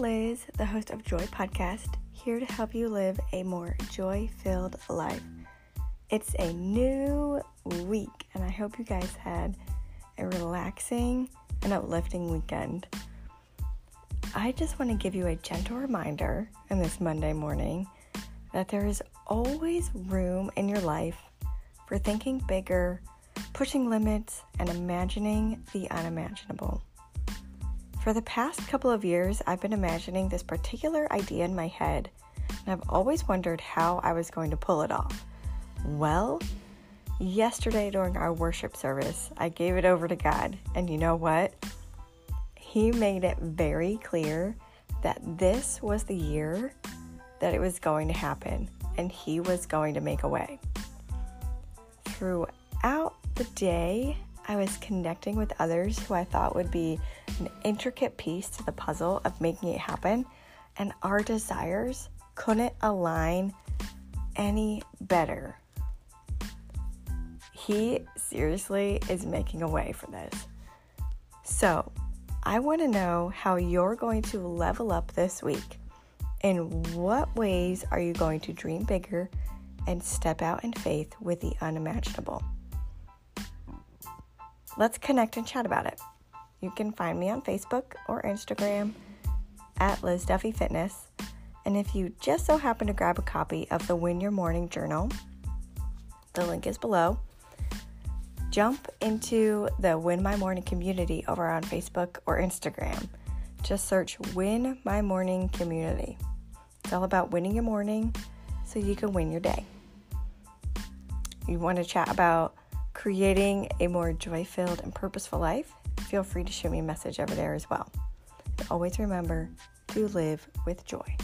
Liz, the host of Joy Podcast, here to help you live a more joy filled life. It's a new week, and I hope you guys had a relaxing and uplifting weekend. I just want to give you a gentle reminder in this Monday morning that there is always room in your life for thinking bigger, pushing limits, and imagining the unimaginable. For the past couple of years, I've been imagining this particular idea in my head, and I've always wondered how I was going to pull it off. Well, yesterday during our worship service, I gave it over to God, and you know what? He made it very clear that this was the year that it was going to happen, and He was going to make a way. Throughout the day, I was connecting with others who I thought would be an intricate piece to the puzzle of making it happen, and our desires couldn't align any better. He seriously is making a way for this. So, I want to know how you're going to level up this week. In what ways are you going to dream bigger and step out in faith with the unimaginable? Let's connect and chat about it. You can find me on Facebook or Instagram at Liz Duffy Fitness. And if you just so happen to grab a copy of the Win Your Morning Journal, the link is below. Jump into the Win My Morning community over on Facebook or Instagram. Just search Win My Morning Community. It's all about winning your morning so you can win your day. You want to chat about creating a more joy filled and purposeful life? Feel free to shoot me a message over there as well. And always remember to live with joy.